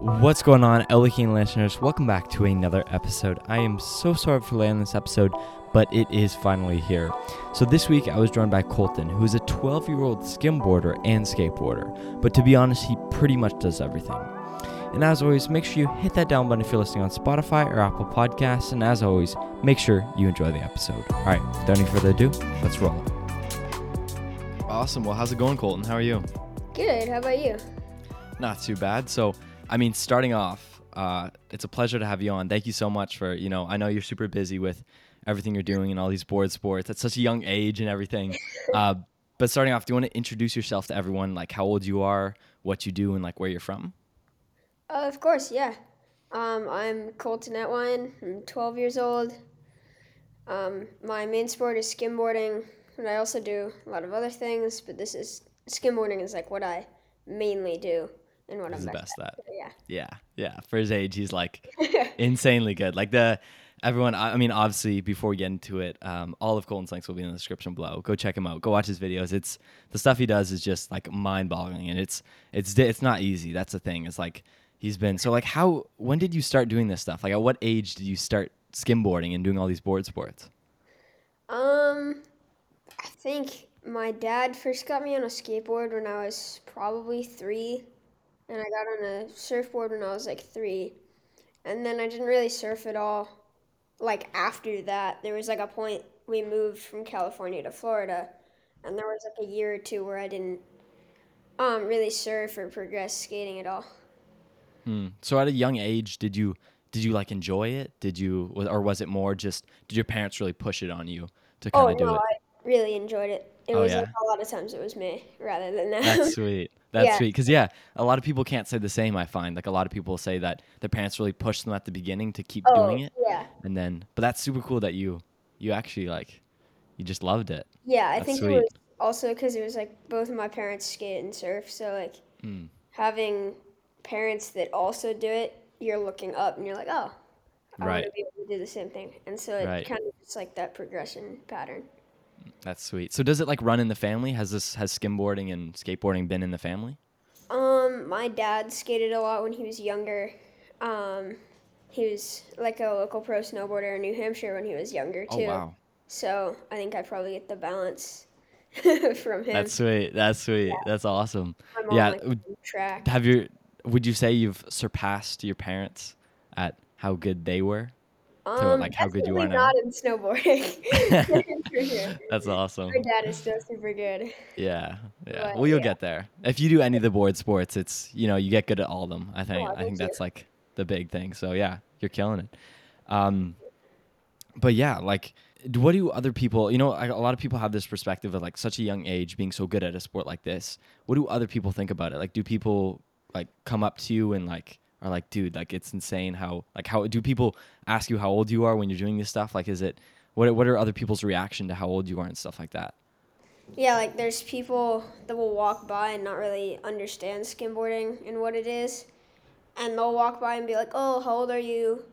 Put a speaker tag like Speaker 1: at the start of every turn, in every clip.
Speaker 1: What's going on, LA King listeners? Welcome back to another episode. I am so sorry for landing this episode, but it is finally here. So this week I was joined by Colton, who is a 12 year old skimboarder and skateboarder. But to be honest, he pretty much does everything. And as always, make sure you hit that down button if you're listening on Spotify or Apple Podcasts. And as always, make sure you enjoy the episode. All right, without any further ado, let's roll. Awesome. Well, how's it going, Colton? How are you?
Speaker 2: Good. How about you?
Speaker 1: Not too bad. So, I mean, starting off, uh, it's a pleasure to have you on. Thank you so much for, you know, I know you're super busy with everything you're doing and all these board sports at such a young age and everything. Uh, but starting off, do you want to introduce yourself to everyone, like how old you are, what you do, and like where you're from?
Speaker 2: Uh, of course, yeah. Um, I'm Colton Etwine. I'm 12 years old. Um, my main sport is skimboarding, and I also do a lot of other things, but this is skimboarding is like what I mainly do and what
Speaker 1: He's
Speaker 2: I'm
Speaker 1: the best at.
Speaker 2: Yeah.
Speaker 1: Yeah, yeah. For his age, he's like insanely good. Like the everyone. I I mean, obviously, before we get into it, um, all of Colton's links will be in the description below. Go check him out. Go watch his videos. It's the stuff he does is just like mind-boggling, and it's it's it's not easy. That's the thing. It's like he's been so like how when did you start doing this stuff? Like at what age did you start skimboarding and doing all these board sports?
Speaker 2: Um, I think my dad first got me on a skateboard when I was probably three, and I got on a surfboard when I was like three, and then I didn't really surf at all. Like after that, there was like a point we moved from California to Florida, and there was like a year or two where I didn't um really surf or progress skating at all.
Speaker 1: Hmm. So at a young age, did you did you like enjoy it? Did you or was it more just did your parents really push it on you to
Speaker 2: Oh
Speaker 1: kind of do
Speaker 2: no,
Speaker 1: it?
Speaker 2: I really enjoyed it. It
Speaker 1: Oh,
Speaker 2: was
Speaker 1: yeah?
Speaker 2: like a lot of times it was me rather than them.
Speaker 1: That's sweet. That's
Speaker 2: Yeah.
Speaker 1: sweet. Because yeah, a lot of people can't say the same. I find like a lot of people say that their parents really push them at the beginning to keep
Speaker 2: oh
Speaker 1: doing it,
Speaker 2: yeah.
Speaker 1: and then but that's super cool that you you actually like you just loved it.
Speaker 2: Yeah, I
Speaker 1: That's
Speaker 2: think
Speaker 1: sweet.
Speaker 2: it was also because it was like both of my parents skate and surf, so like
Speaker 1: Mm.
Speaker 2: having parents that also do it, you're looking up and you're like, oh, I
Speaker 1: Right.
Speaker 2: want to be able to do the same thing, and so it
Speaker 1: Right.
Speaker 2: kind of just like that progression pattern.
Speaker 1: That's sweet. So does it like run in the family? Has this has skimboarding and skateboarding been in the family?
Speaker 2: Um, my dad skated a lot when he was younger. Um, he was like a local pro snowboarder in New Hampshire when he was younger too.
Speaker 1: Oh wow,
Speaker 2: So I think I probably get the balance from him.
Speaker 1: that's sweet. That's sweet. That's awesome. yeah,
Speaker 2: like, track.
Speaker 1: Have you? Would you say you've surpassed your parents at how good they were?
Speaker 2: Um,
Speaker 1: like, how good you are
Speaker 2: definitely
Speaker 1: now?
Speaker 2: not in snowboarding. For sure.
Speaker 1: That's awesome.
Speaker 2: My dad is still super good.
Speaker 1: Yeah, yeah.
Speaker 2: But,
Speaker 1: well, you'll
Speaker 2: yeah.
Speaker 1: get there. If you do any of the board sports, it's you know you get good at all of them. I think.
Speaker 2: Oh,
Speaker 1: I think
Speaker 2: thank
Speaker 1: that's like the big thing. So yeah, you're killing it. Um, but yeah, like, d- what do other people? You know, I- a lot of people have this perspective of like such a young age being so good at a sport like this. What do other people think about it? Like, do people like come up to you and like are like, dude, like it's insane how like how do people ask you how old you are when you're doing this stuff? Like, is it what what are other people's reaction to how old you are and stuff like that?
Speaker 2: Yeah, like there's people that will walk by and not really understand skimboarding and what it is. And they'll walk by and be like, oh, how old are you?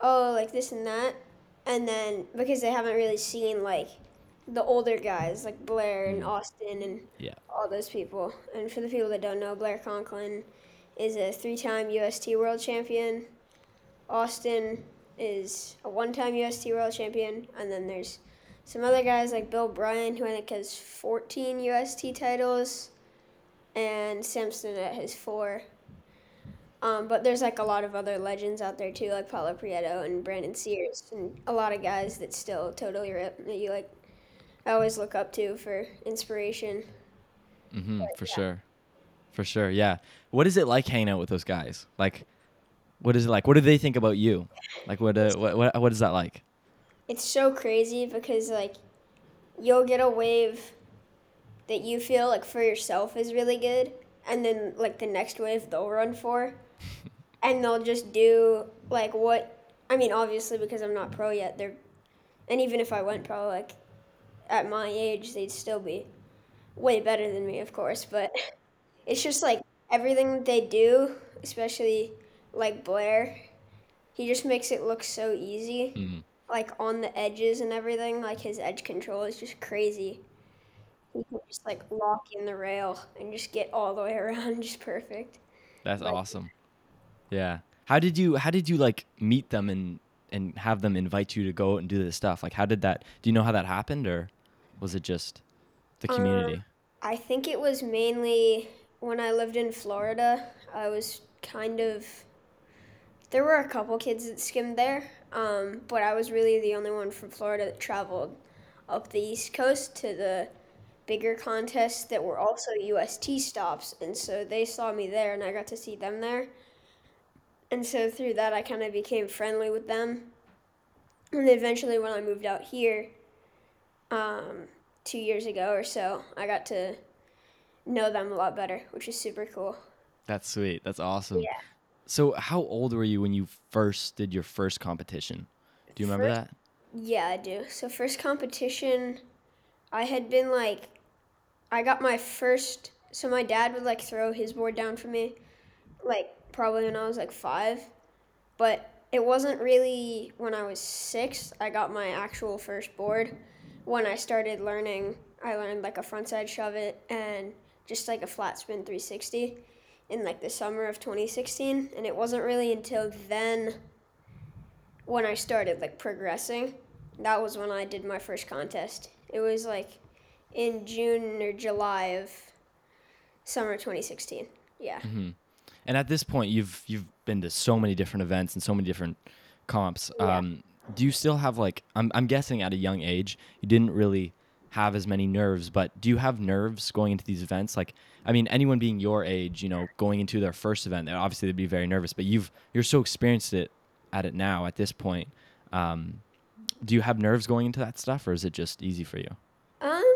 Speaker 2: Oh, like this and that. And then because they haven't really seen like the older guys like Blair and mm. Austin and
Speaker 1: Yeah.
Speaker 2: all those people. And for the people that don't know, Blair Conklin is a three time UST world champion. Austin is a one time UST world champion. And then there's some other guys like Bill Bryan, who I think has 14 UST titles, and Samson at has four. Um, but there's like a lot of other legends out there too, like Paulo Prieto and Brandon Sears, and a lot of guys that still totally rip that you like. I always look up to for inspiration.
Speaker 1: Mm-hmm, for sure. For sure. Yeah. What is it like hanging out with those guys? Like, what is it like? What do they think about you? Like, what, uh, what, what, what is that like?
Speaker 2: It's so crazy because like you'll get a wave that you feel like for yourself is really good, and then like the next wave they'll run for, and they'll just do like what I mean. Obviously, because I'm not pro yet, they're and even if I went pro, like at my age, they'd still be way better than me, of course. But it's just like everything that they do, especially like Blair, he just makes it look so easy
Speaker 1: Mhm.
Speaker 2: like on the edges and everything. Like his edge control is just crazy. He can just like lock in the rail and just get all the way around just perfect.
Speaker 1: That's
Speaker 2: Like-
Speaker 1: awesome. Yeah. How did you how did you like meet them and and have them invite you to go out and do this stuff? Like how did that do you know how that happened or was it just the
Speaker 2: Uh,
Speaker 1: community?
Speaker 2: I think it was mainly when I lived in Florida. I was kind of. There were a couple kids that skimmed there, um, but I was really the only one from Florida that traveled up the East Coast to the bigger contests that were also UST stops. And so they saw me there, and I got to see them there. And so through that, I kind of became friendly with them. And eventually, when I moved out here, um, two years ago or so, I got to know them a lot better, which is super cool.
Speaker 1: That's sweet. That's awesome.
Speaker 2: Yeah.
Speaker 1: So how old were you when you first did your first competition? Do you remember
Speaker 2: First-
Speaker 1: that?
Speaker 2: Yeah, I do. So first competition, I had been like, I got my first. So my dad would like throw his board down for me, like probably when I was like five, but it wasn't really when I was six. I got my actual first board. When I started learning, I learned like a frontside shove it and just like a flat spin 360 in like the summer of 2016, and it wasn't really until then when I started like progressing, that was when I did my first contest. It was like in June or July of summer 2016. Yeah.
Speaker 1: And at this point, you've you've been to so many different events and so many different comps.
Speaker 2: Yeah.
Speaker 1: Um, do you still have like I'm I'm guessing at a young age you didn't really have as many nerves, but do you have nerves going into these events? Like, I mean, anyone being your age, you know, going into their first event, obviously they'd be very nervous. But you've you're so experienced it at it now at this point. Um, do you have nerves going into that stuff, or is it just easy for you?
Speaker 2: Um,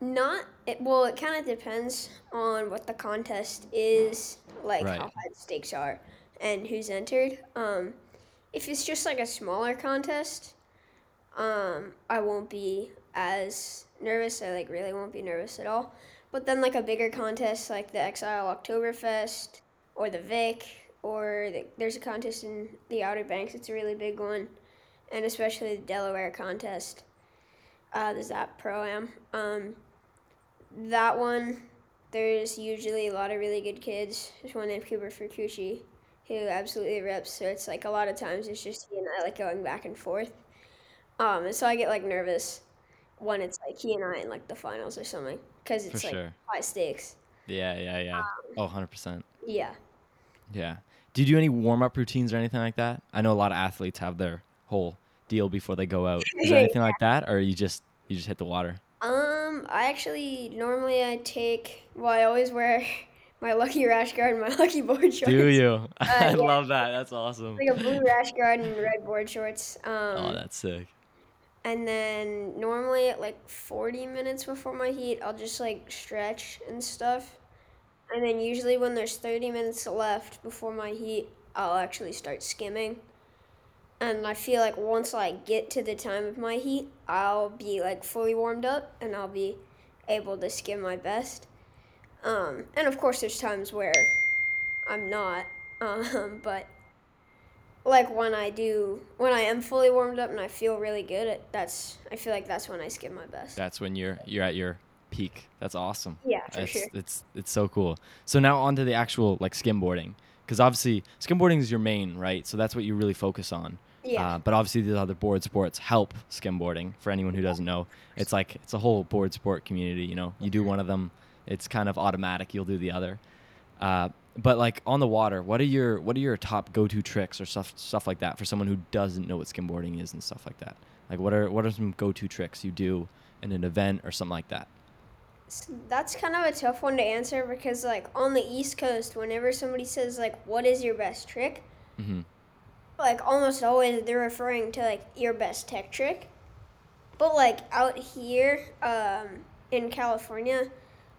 Speaker 2: not it. Well, it kind of depends on what the contest is, like
Speaker 1: Right.
Speaker 2: how high the stakes are, and who's entered. Um, if it's just like a smaller contest, um, I won't be as nervous. I like really won't be nervous at all. But then like a bigger contest like the Exile Oktoberfest or the Vic or the, there's a contest in the Outer Banks. It's a really big one, and especially the Delaware contest. Uh, there's that pro am. Um, that one, there's usually a lot of really good kids. There's one named Cooper Fukuchi who absolutely rips. So it's like a lot of times it's just he and I like going back and forth. Um, and so I get like nervous when it's like he and I in like the finals or something because it's like
Speaker 1: sure.
Speaker 2: high stakes.
Speaker 1: Yeah, yeah, yeah. oh, 100 percent.
Speaker 2: Yeah.
Speaker 1: Yeah. Do you do any warm up routines or anything like that? I know a lot of athletes have their whole deal before they go out. Is there anything like that, or you just you just hit the water?
Speaker 2: Um, I actually normally I take well I always wear my lucky rash guard and my lucky board shorts.
Speaker 1: Do you? I
Speaker 2: yeah.
Speaker 1: love that. That's awesome.
Speaker 2: Like a blue rash guard and red board shorts. Um,
Speaker 1: Oh, that's sick.
Speaker 2: And then normally at like 40 minutes before my heat, I'll just like stretch and stuff. And then usually when there's 30 minutes left before my heat, I'll actually start skimming. And I feel like once I get to the time of my heat, I'll be like fully warmed up and I'll be able to skim my best. Um, and of course, there's times where I'm not. Um, but like when I do, when I am fully warmed up and I feel really good, it, that's I feel like that's when I skim my best.
Speaker 1: That's when you're you're at your peak. That's awesome.
Speaker 2: Yeah, for
Speaker 1: it's,
Speaker 2: sure.
Speaker 1: It's it's so cool. So now on to the actual like skimboarding, because obviously skimboarding is your main, right? So that's what you really focus on.
Speaker 2: Yeah.
Speaker 1: Uh, but obviously these other board sports help skimboarding. For anyone who doesn't know, it's like it's a whole board sport community. You know, you do one of them, it's kind of automatic. You'll do the other. Uh, but like on the water, what are your what are your top go to tricks or stuff stuff like that for someone who doesn't know what skimboarding is and stuff like that? Like what are what are some go to tricks you do in an event or something like that?
Speaker 2: That's kind of a tough one to answer because like on the East Coast, whenever somebody says like, "What is your best trick?"
Speaker 1: hmm
Speaker 2: like almost always they're referring to like your best tech trick. But like out here um, in California,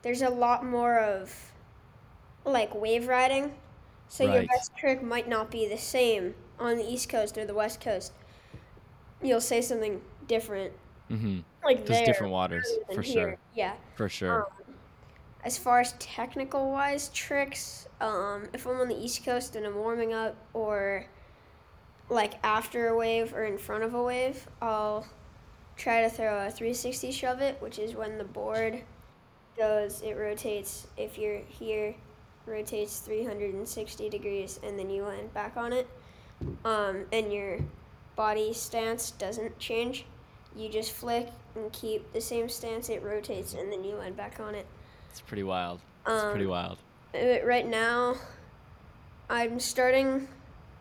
Speaker 2: there's a lot more of like wave riding. So your best trick might not be the same on the East Coast or the West Coast. You'll say something different,
Speaker 1: hmm
Speaker 2: like
Speaker 1: Just
Speaker 2: there
Speaker 1: different waters, for
Speaker 2: here.
Speaker 1: sure.
Speaker 2: Yeah.
Speaker 1: For sure.
Speaker 2: As far as technical wise tricks, um, if I'm on the East Coast and I'm warming up, or like after a wave or in front of a wave, I'll try to throw a 360 shove it, which is when the board goes, it rotates. If you're here, rotates 360 degrees, and then you land back on it. Um, and your body stance doesn't change. You just flick and keep the same stance. It rotates, and then you land back on it.
Speaker 1: It's pretty wild. It's
Speaker 2: Um,
Speaker 1: pretty wild.
Speaker 2: Uh, right now, I'm starting.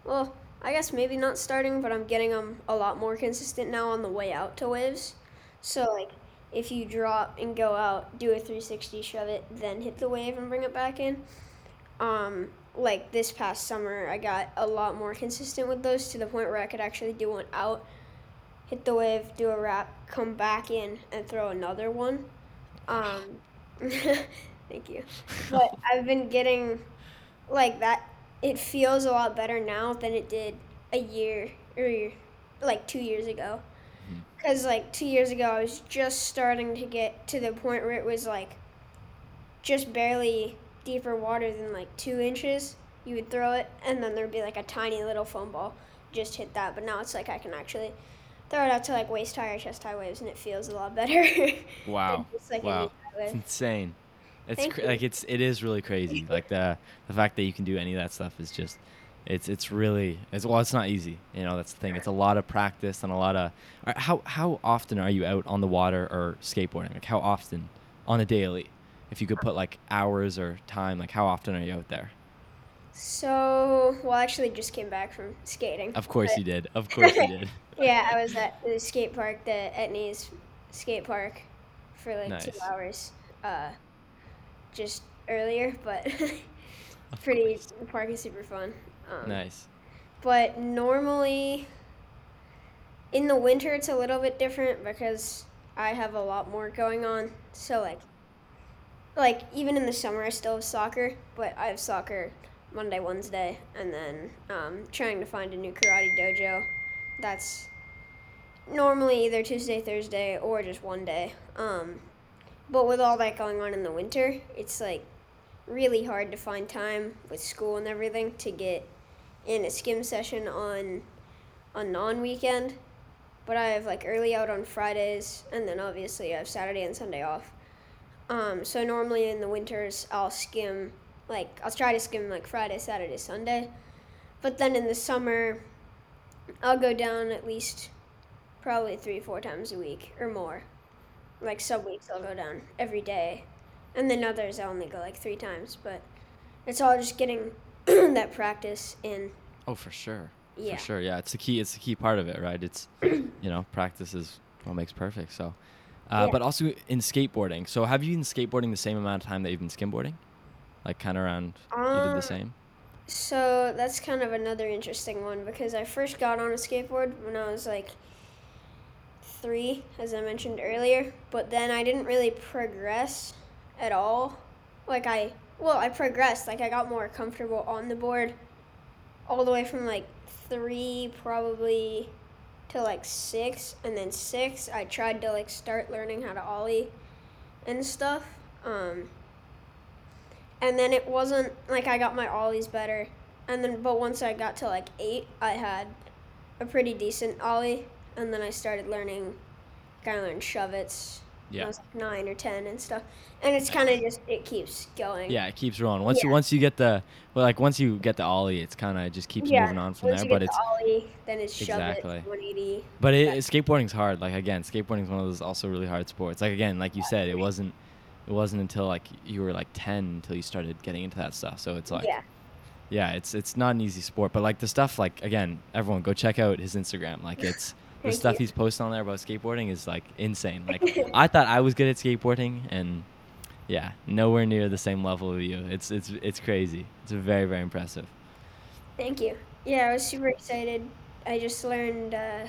Speaker 2: Well, I guess maybe not starting, but I'm getting them a lot more consistent now on the way out to waves. So like, if you drop and go out, do a 360, shove it, then hit the wave and bring it back in. Um, like this past summer, I got a lot more consistent with those to the point where I could actually do one out, hit the wave, do a wrap, come back in, and throw another one. Um, thank you but I've been getting like that. It feels a lot better now than it did a year or like two years ago. Because like two years ago, I was just starting to get to the point where it was like just barely deeper water than like two inches. You would throw it, and then there'd be like a tiny little foam ball. Just hit that. But now it's like I can actually throw it out to like waist high or chest high waves, and it feels a lot better.
Speaker 1: Wow.
Speaker 2: just, like,
Speaker 1: Wow. It's insane. It's cra- like it's it is really crazy. Like the the fact that you can do any of that stuff is just it's it's really it's well it's not easy. You know that's the thing. It's a lot of practice and a lot of how how often are you out on the water or skateboarding? Like how often on a daily? If you could put like hours or time, like how often are you out there?
Speaker 2: So, well, I actually just came back from skating.
Speaker 1: Of course
Speaker 2: but-
Speaker 1: you did. Of course you did.
Speaker 2: Yeah, I was at the skate park, the Etnies skate park, for like two hours, uh, just earlier. But pretty,
Speaker 1: course.
Speaker 2: the park is super fun. Um,
Speaker 1: Nice.
Speaker 2: But normally, in the winter, it's a little bit different because I have a lot more going on. So like, like even in the summer, I still have soccer, but I have soccer Monday, Wednesday, and then um, trying to find a new karate dojo. That's normally either Tuesday, Thursday, or just one day. Um, but with all that going on in the winter, it's like really hard to find time with school and everything to get in a skim session on a non weekend. But I have like early out on Fridays, and then obviously I have Saturday and Sunday off. Um, so normally in the winters I'll skim like I'll try to skim like Friday, Saturday, Sunday. But then in the summer I'll go down at least probably three, four times a week or more. Like some weeks I'll go down every day. And then others I only go like three times. But it's all just getting that practice in.
Speaker 1: Oh, for sure.
Speaker 2: Yeah.
Speaker 1: For sure. Yeah, it's the key. It's the key part of it, right? It's you know, practice is what makes perfect. So, uh,
Speaker 2: Yeah.
Speaker 1: but also in skateboarding. So, have you been skateboarding the same amount of time that you've been skimboarding? Like kind of around. you did
Speaker 2: Um,
Speaker 1: the same.
Speaker 2: So that's kind of another interesting one because I first got on a skateboard when I was like three, as I mentioned earlier. But then I didn't really progress at all. Like I, well, I progressed. Like I got more comfortable on the board, all the way from like three probably to like six, and then six I tried to like start learning how to ollie and stuff. Um, and then it wasn't like I got my ollies better, and then but once I got to like eight, I had a pretty decent ollie, and then I started learning, kind of learned shove when I
Speaker 1: Yeah.
Speaker 2: was like nine or ten and stuff, and it's kind of just it keeps going.
Speaker 1: Yeah, it keeps rolling. Once you
Speaker 2: Yeah.
Speaker 1: once you get the well, like once you get the ollie, it's kind of just keeps
Speaker 2: Yeah,
Speaker 1: moving on from
Speaker 2: Once
Speaker 1: there.
Speaker 2: you
Speaker 1: But
Speaker 2: get
Speaker 1: it's
Speaker 2: the ollie, then it's shove
Speaker 1: Exactly.
Speaker 2: it 180.
Speaker 1: but it, skateboarding's hard. Like again, skateboarding's one of those also really hard sports. Like again, like you said, it wasn't it wasn't until like you were like ten until you started getting into that stuff. So it's like
Speaker 2: yeah.
Speaker 1: yeah, it's it's not an easy sport, but like the stuff like again, everyone go check out his Instagram. Like it's the
Speaker 2: Thank
Speaker 1: stuff
Speaker 2: you.
Speaker 1: he's posting on there about skateboarding is like insane. Like I thought I was good at skateboarding and yeah, nowhere near the same level of you. It's it's it's crazy. It's very very impressive.
Speaker 2: Thank you. Yeah, I was super excited. I just learned uh,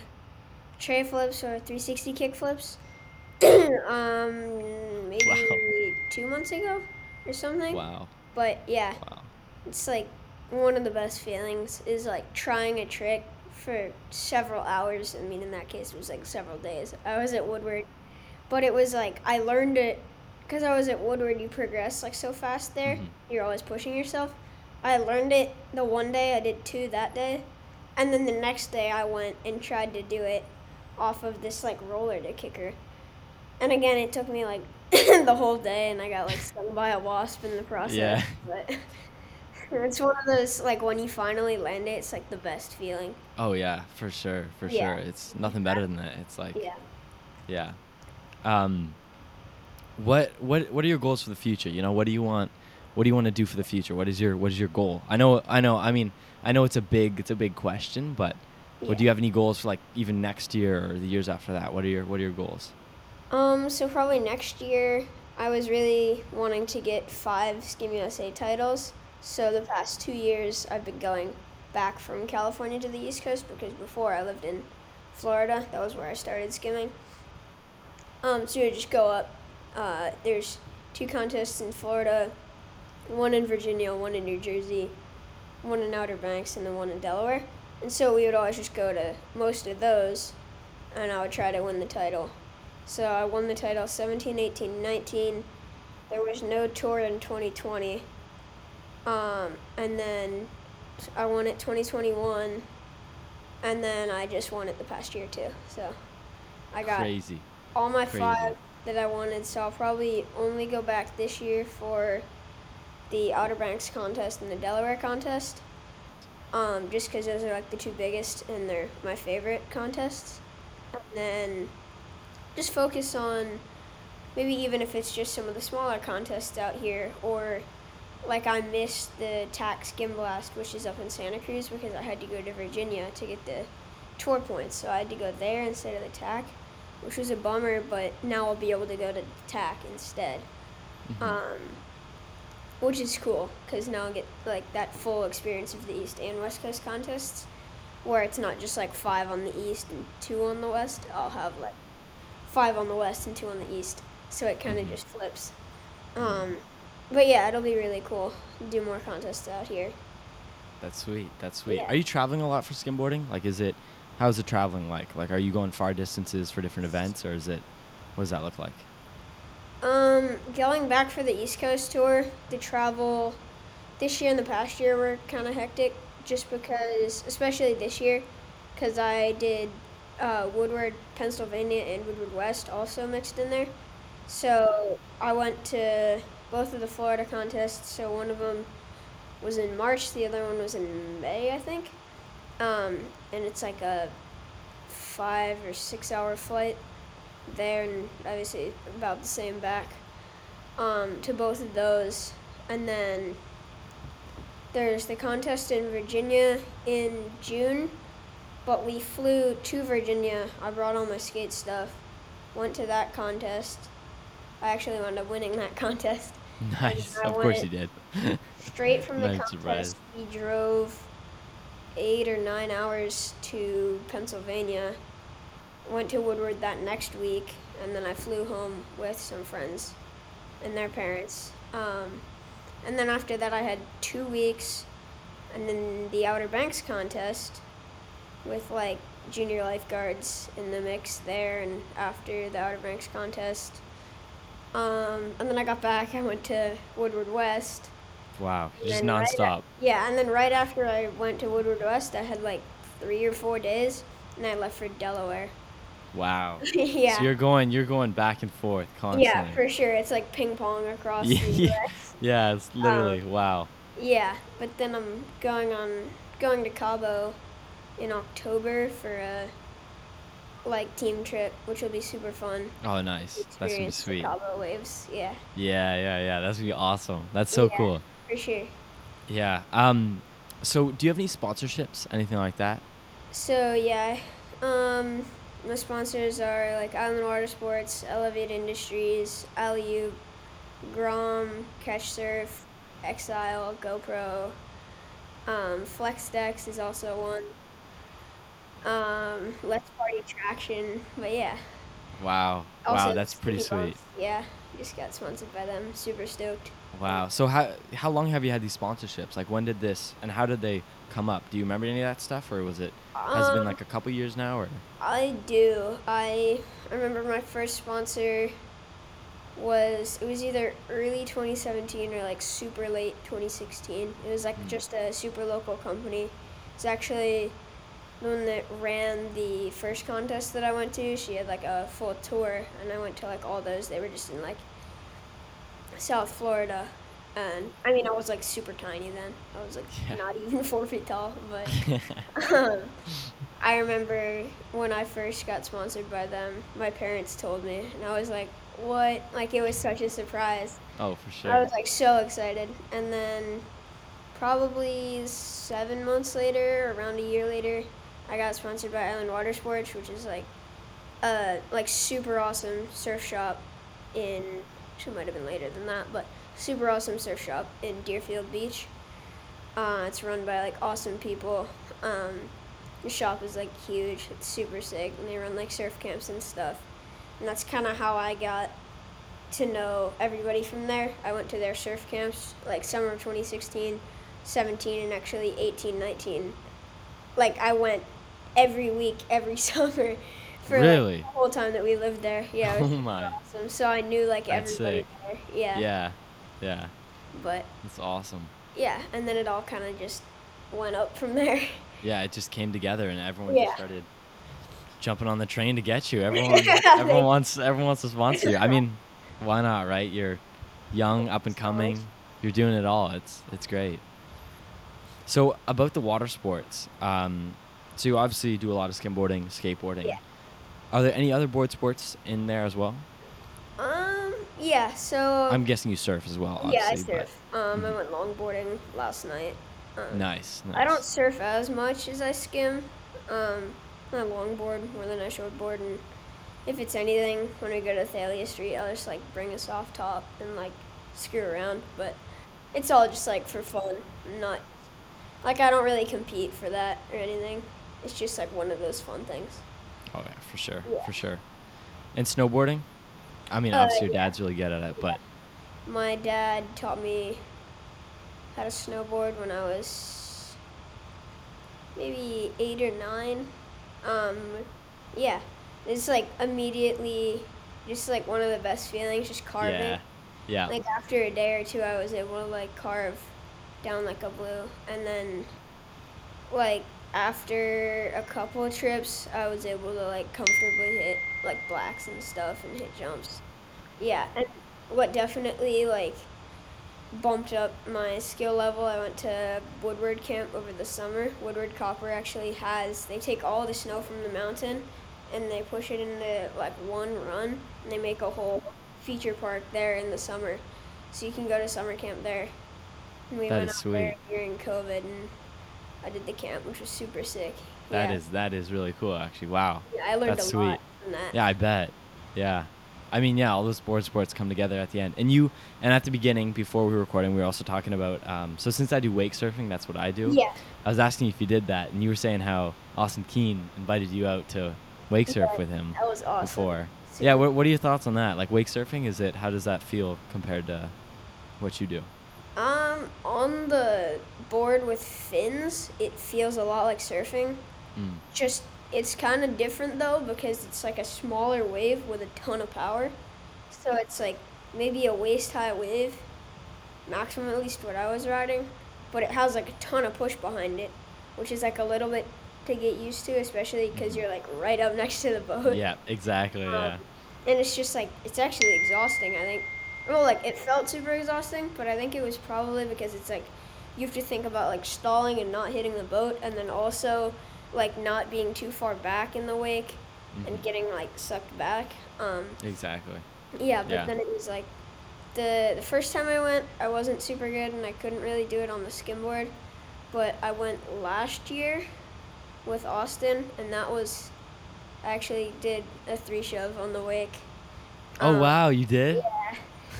Speaker 2: tray flips or 360 kick flips. um, maybe
Speaker 1: Wow.
Speaker 2: two months ago or something.
Speaker 1: Wow.
Speaker 2: But yeah,
Speaker 1: Wow.
Speaker 2: it's like one of the best feelings is like trying a trick for several hours. I mean, in that case, it was like several days. I was at Woodward, but it was like I learned it because I was at Woodward. You progress like so fast there.
Speaker 1: Mhm.
Speaker 2: You're always pushing yourself. I learned it the one day. I did two that day, and then the next day I went and tried to do it off of this like roller to kicker. And again, it took me like the whole day, and I got like stung by a wasp in the process.
Speaker 1: Yeah.
Speaker 2: But It's one of those like when you finally land it, it's like the best feeling.
Speaker 1: Oh yeah, for sure, for
Speaker 2: Yeah.
Speaker 1: sure. It's nothing better than that. It's like
Speaker 2: Yeah.
Speaker 1: yeah. Um, what what what are your goals for the future? You know, what do you want? What do you want to do for the future? What is your what is your goal? I know I know. I mean, I know it's a big it's a big question, but what do you have any goals for like even next year or the years after that? What are your what are your goals?
Speaker 2: Um, so probably next year, I was really wanting to get five Skim USA titles. So the past two years, I've been going back from California to the East Coast because before I lived in Florida. That was where I started skimming. Um, so you just go up. Uh, there's two contests in Florida, one in Virginia, one in New Jersey, one in Outer Banks, and then one in Delaware. And so we would always just go to most of those, and I would try to win the title. So I won the title 17, 18, 19. There was no tour in 2020. Um, and then I won it 2021. And then I just won it the past year too. So I got
Speaker 1: Crazy.
Speaker 2: all my
Speaker 1: crazy.
Speaker 2: five that I wanted. So I'll probably only go back this year for the Outer Banks contest and the Delaware contest. Um, just because those are like the two biggest and they're my favorite contests. And then just focus on maybe even if it's just some of the smaller contests out here or like I missed the TAC Skim Blast, which is up in Santa Cruz because I had to go to Virginia to get the tour points. So I had to go there instead of the TAC, which was a bummer, but now I'll be able to go to the TAC instead.
Speaker 1: Mhm.
Speaker 2: Um, which is cool because now I'll get like that full experience of the East and West Coast contests, where it's not just like five on the East and two on the West. I'll have like five on the West and two on the East, so it kind of
Speaker 1: Mhm.
Speaker 2: just flips. Um, but yeah, it'll be really cool. Do more contests out here.
Speaker 1: That's sweet. That's sweet.
Speaker 2: Yeah.
Speaker 1: Are you traveling a lot for skimboarding? Like, is it? How's the traveling like? Like, are you going far distances for different events, or is it? What does that look like?
Speaker 2: Um, going back for the East Coast tour, the travel this year and the past year were kind of hectic, just because, especially this year, because I did uh, Woodward, Pennsylvania, and Woodward West also mixed in there. So I went to both of the Florida contests. So one of them was in March, the other one was in May, I think. Um, and it's like a five or six hour flight there and obviously about the same back um, to both of those. And then there's the contest in Virginia in June, but we flew to Virginia. I brought all my skate stuff, went to that contest. I actually wound up winning that contest.
Speaker 1: Nice. Of course
Speaker 2: he
Speaker 1: did.
Speaker 2: Straight from the contest, we drove eight or nine hours to Pennsylvania. Went to Woodward that next week, and then I flew home with some friends and their parents. Um, and then after that, I had two weeks, and then the Outer Banks contest with like junior lifeguards in the mix there, and after the Outer Banks contest. Um, and then I got back. I went to Woodward West.
Speaker 1: Wow. Just
Speaker 2: then right
Speaker 1: nonstop.
Speaker 2: Yeah, and then right after I went to Woodward West, I had like three or four days, and I left for Delaware.
Speaker 1: Wow.
Speaker 2: yeah.
Speaker 1: So you're going. You're going back and forth constantly.
Speaker 2: yeah, for sure. It's like ping pong across the. US.
Speaker 1: Yeah. It's literally
Speaker 2: Um,
Speaker 1: wow.
Speaker 2: Yeah, but then I'm going on going to Cabo in October for a like team trip, which will be super fun.
Speaker 1: Oh, nice. That's gonna be sweet.
Speaker 2: Cabo waves. Yeah,
Speaker 1: Yeah, yeah, yeah. That's gonna be awesome. That's so
Speaker 2: Yeah.
Speaker 1: cool.
Speaker 2: for sure.
Speaker 1: Yeah. Um. So, do you have any sponsorships? Anything like that?
Speaker 2: So yeah, um, my sponsors are like Island Water Sports, Elevate Industries, LU, Grom, Catch Surf, Exile, GoPro. Um, FlexDex is also one. Um, Let's Party Traction, but yeah.
Speaker 1: Wow.
Speaker 2: Also
Speaker 1: wow. That's pretty sweet.
Speaker 2: Yeah, just got sponsored by them. Super stoked.
Speaker 1: Wow. So how how long have you had these sponsorships? Like when did this and how did they come up? Do you remember any of that stuff, or was it has it been
Speaker 2: Um,
Speaker 1: like a couple years now, or?
Speaker 2: I do. I I remember my first sponsor was it was either early 2017 or like super late 2016. It was like
Speaker 1: Mm.
Speaker 2: just a super local company. It's actually one that ran the first contest that I went to. She had like a full tour, and I went to like all those. They were just in like South Florida, And I mean, I was like super tiny then. I was like
Speaker 1: Yeah.
Speaker 2: not even four feet tall. But um, I remember when I first got sponsored by them, my parents told me, and I was like, what? Like, it was such a surprise.
Speaker 1: oh, for sure.
Speaker 2: I was like so excited. And then probably seven months later, around a year later, I got sponsored by Island Water Sports, which is like a like super awesome surf shop in actually might have been later than that, but super awesome surf shop in Deerfield Beach. Uh, it's run by like awesome people. Um, the shop is like huge. It's super sick, and they run like surf camps and stuff. And that's kind of how I got to know everybody from there. I went to their surf camps like summer of 2016, 17, and actually 18, 19. Like I went every week, every summer for like, the whole time that we lived there. Yeah,
Speaker 1: Oh my.
Speaker 2: awesome. So I knew like
Speaker 1: That's
Speaker 2: everybody
Speaker 1: sick.
Speaker 2: there. Yeah.
Speaker 1: Yeah. Yeah.
Speaker 2: But
Speaker 1: It's awesome.
Speaker 2: yeah, and then it all kind of just went up from there.
Speaker 1: Yeah, it just came together and everyone
Speaker 2: Yeah.
Speaker 1: just started jumping on the train to get you. Everyone everyone wants everyone wants to sponsor you. I mean, why not, right? You're young, up and coming. You're doing it all. It's it's great. So about the water sports, um, so you obviously do a lot of skimboarding, skateboarding.
Speaker 2: Yeah.
Speaker 1: Are there any other board sports in there as well?
Speaker 2: Um. Yeah. So.
Speaker 1: I'm guessing you surf as well.
Speaker 2: yeah, I surf. Um, I went longboarding last night. Um,
Speaker 1: Nice, nice.
Speaker 2: I don't surf as much as I skim. Um, I longboard more than I shortboard, and if it's anything, when we go to Thalia Street, I'll just like bring a soft top and like screw around. But it's all just like for fun, not like I don't really compete for that or anything. It's just like one of those fun things.
Speaker 1: Oh yeah, for sure,
Speaker 2: Yeah.
Speaker 1: for sure. And snowboarding? I mean,
Speaker 2: Uh,
Speaker 1: obviously your
Speaker 2: yeah.
Speaker 1: dad's really good at it, but
Speaker 2: My dad taught me how to snowboard when I was maybe eight or nine. Um, yeah, it's like immediately just like one of the best feelings, just carving.
Speaker 1: yeah, yeah,
Speaker 2: Like after a day or two, I was able to like carve down like a blue, and then like after a couple of trips, I was able to like comfortably hit like blacks and stuff and hit jumps. Yeah, and what definitely like bumped up my skill level. I went to Woodward camp over the summer. Woodward Copper actually has they take all the snow from the mountain and they push it into like one run and they make a whole feature park there in the summer. So you can go to summer camp there. And we
Speaker 1: That
Speaker 2: went
Speaker 1: is
Speaker 2: out there
Speaker 1: sweet.
Speaker 2: during COVID and I did the camp, which was super sick.
Speaker 1: That
Speaker 2: yeah.
Speaker 1: is that is really cool actually. Wow.
Speaker 2: Yeah, I learned
Speaker 1: that's
Speaker 2: a lot
Speaker 1: sweet.
Speaker 2: from that.
Speaker 1: Yeah, I bet. Yeah. I mean, yeah, all those board sports come together at the end. And you, and at the beginning, before we were recording, we were also talking about. Um, so since I do wake surfing, that's what I do.
Speaker 2: Yeah.
Speaker 1: I was asking if you did that, and you were saying how Austin Keen invited you out to wake surf
Speaker 2: Yeah,
Speaker 1: with him
Speaker 2: That was awesome.
Speaker 1: before.
Speaker 2: Super
Speaker 1: Yeah. What, what are your thoughts on that? Like wake surfing, is it? How does that feel compared to what you do?
Speaker 2: Um, on the board with fins, it feels a lot like surfing.
Speaker 1: Mm.
Speaker 2: Just it's kind of different though because it's like a smaller wave with a ton of power. So it's like maybe a waist high wave, maximum at least what I was riding, but it has like a ton of push behind it, which is like a little bit to get used to, especially because you're like right up next to the boat.
Speaker 1: Yeah. Exactly.
Speaker 2: Um,
Speaker 1: Yeah.
Speaker 2: and it's just like it's actually exhausting. I think. Well, like it felt super exhausting, but I think it was probably because it's like you have to think about like stalling and not hitting the boat, and then also like not being too far back in the wake and
Speaker 1: Mhm.
Speaker 2: getting like sucked back. Um,
Speaker 1: Exactly.
Speaker 2: yeah, but
Speaker 1: Yeah.
Speaker 2: then it was like the the first time I went, I wasn't super good, and I couldn't really do it on the skimboard. But I went last year with Austin, and that was I actually did a three shove on the wake.
Speaker 1: Oh
Speaker 2: Um,
Speaker 1: wow, you did?
Speaker 2: Yeah.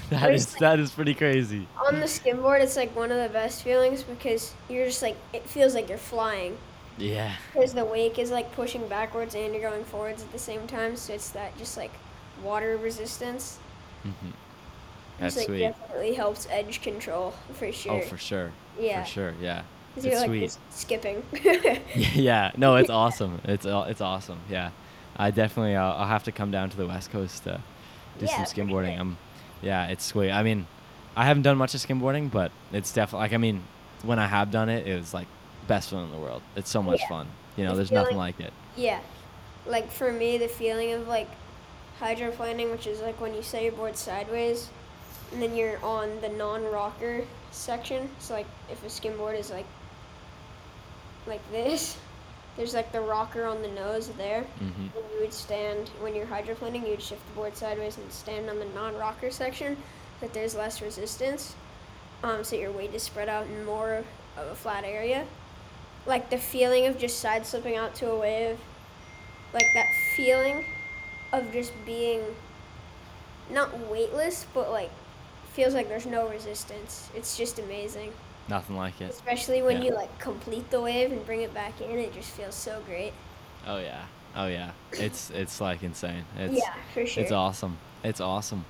Speaker 1: That is
Speaker 2: like-
Speaker 1: that is pretty crazy.
Speaker 2: On the skimboard, it's like one of the best feelings because you're just like it feels like you're flying
Speaker 1: Yeah.
Speaker 2: because the wake is like pushing backwards and you're going forwards at the same time. So it's that just like water resistance.
Speaker 1: Mm-hmm.
Speaker 2: Which
Speaker 1: That's
Speaker 2: like
Speaker 1: sweet.
Speaker 2: definitely helps edge control for sure.
Speaker 1: Oh, for sure.
Speaker 2: Yeah.
Speaker 1: For sure. Yeah. It's
Speaker 2: you're like
Speaker 1: sweet.
Speaker 2: skipping.
Speaker 1: yeah. No, it's awesome. It's it's awesome. Yeah. I definitely I'll, I'll have to come down to the West Coast to do
Speaker 2: Yeah,
Speaker 1: some skimboarding. I'm yeah, it's sweet. I mean, I haven't done much of skimboarding, but it's definitely like I mean, when I have done it, it was like best feeling in the world. It's so much
Speaker 2: Yeah.
Speaker 1: fun. You know,
Speaker 2: The
Speaker 1: there's nothing like it.
Speaker 2: yeah. Like for me, the feeling of like hydroplaning, which is like when you set your board sideways, and then you're on the non-rocker section. So like if a skimboard is like like this, there's like the rocker on the nose there.
Speaker 1: Mm-hmm.
Speaker 2: And you would stand when you're hydroplaning. You would shift the board sideways and stand on the non-rocker section, but there's less resistance. Um, so your weight is spread out in more of a flat area. Like the feeling of just side slipping out to a wave, like that feeling of just being not weightless, but like feels like there's no resistance. It's just amazing.
Speaker 1: Nothing like it.
Speaker 2: Especially when
Speaker 1: Yeah.
Speaker 2: you like complete the wave and bring it back in, it just feels so great.
Speaker 1: Oh yeah. Oh yeah. It's it's like insane. It's
Speaker 2: yeah, for sure.
Speaker 1: it's awesome. It's awesome.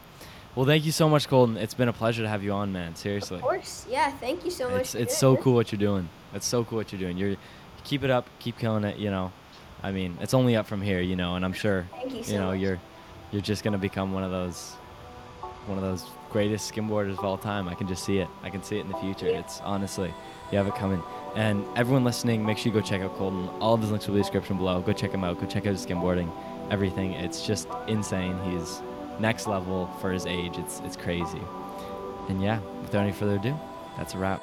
Speaker 1: Well, thank you so much, Colton. It's been a pleasure to have you on, man. Seriously.
Speaker 2: Of course. Yeah, thank you so much.
Speaker 1: It's it's so cool what you're doing. It's so cool what you're doing. You're keep it up, keep killing it. You know, I mean, it's only up from here. You know, and I'm sure
Speaker 2: Thank you so
Speaker 1: you know
Speaker 2: much.
Speaker 1: you're you're just gonna become one of those one of those greatest skimboarders of all time. I can just see it. I can see it in the future. It's honestly, you have it coming. And everyone listening, make sure you go check out Colton. All of his links will be in the description below. Go check him out. Go check out his skimboarding, everything. It's just insane. He's next level for his age. It's it's crazy. And yeah, without any further ado, that's a wrap.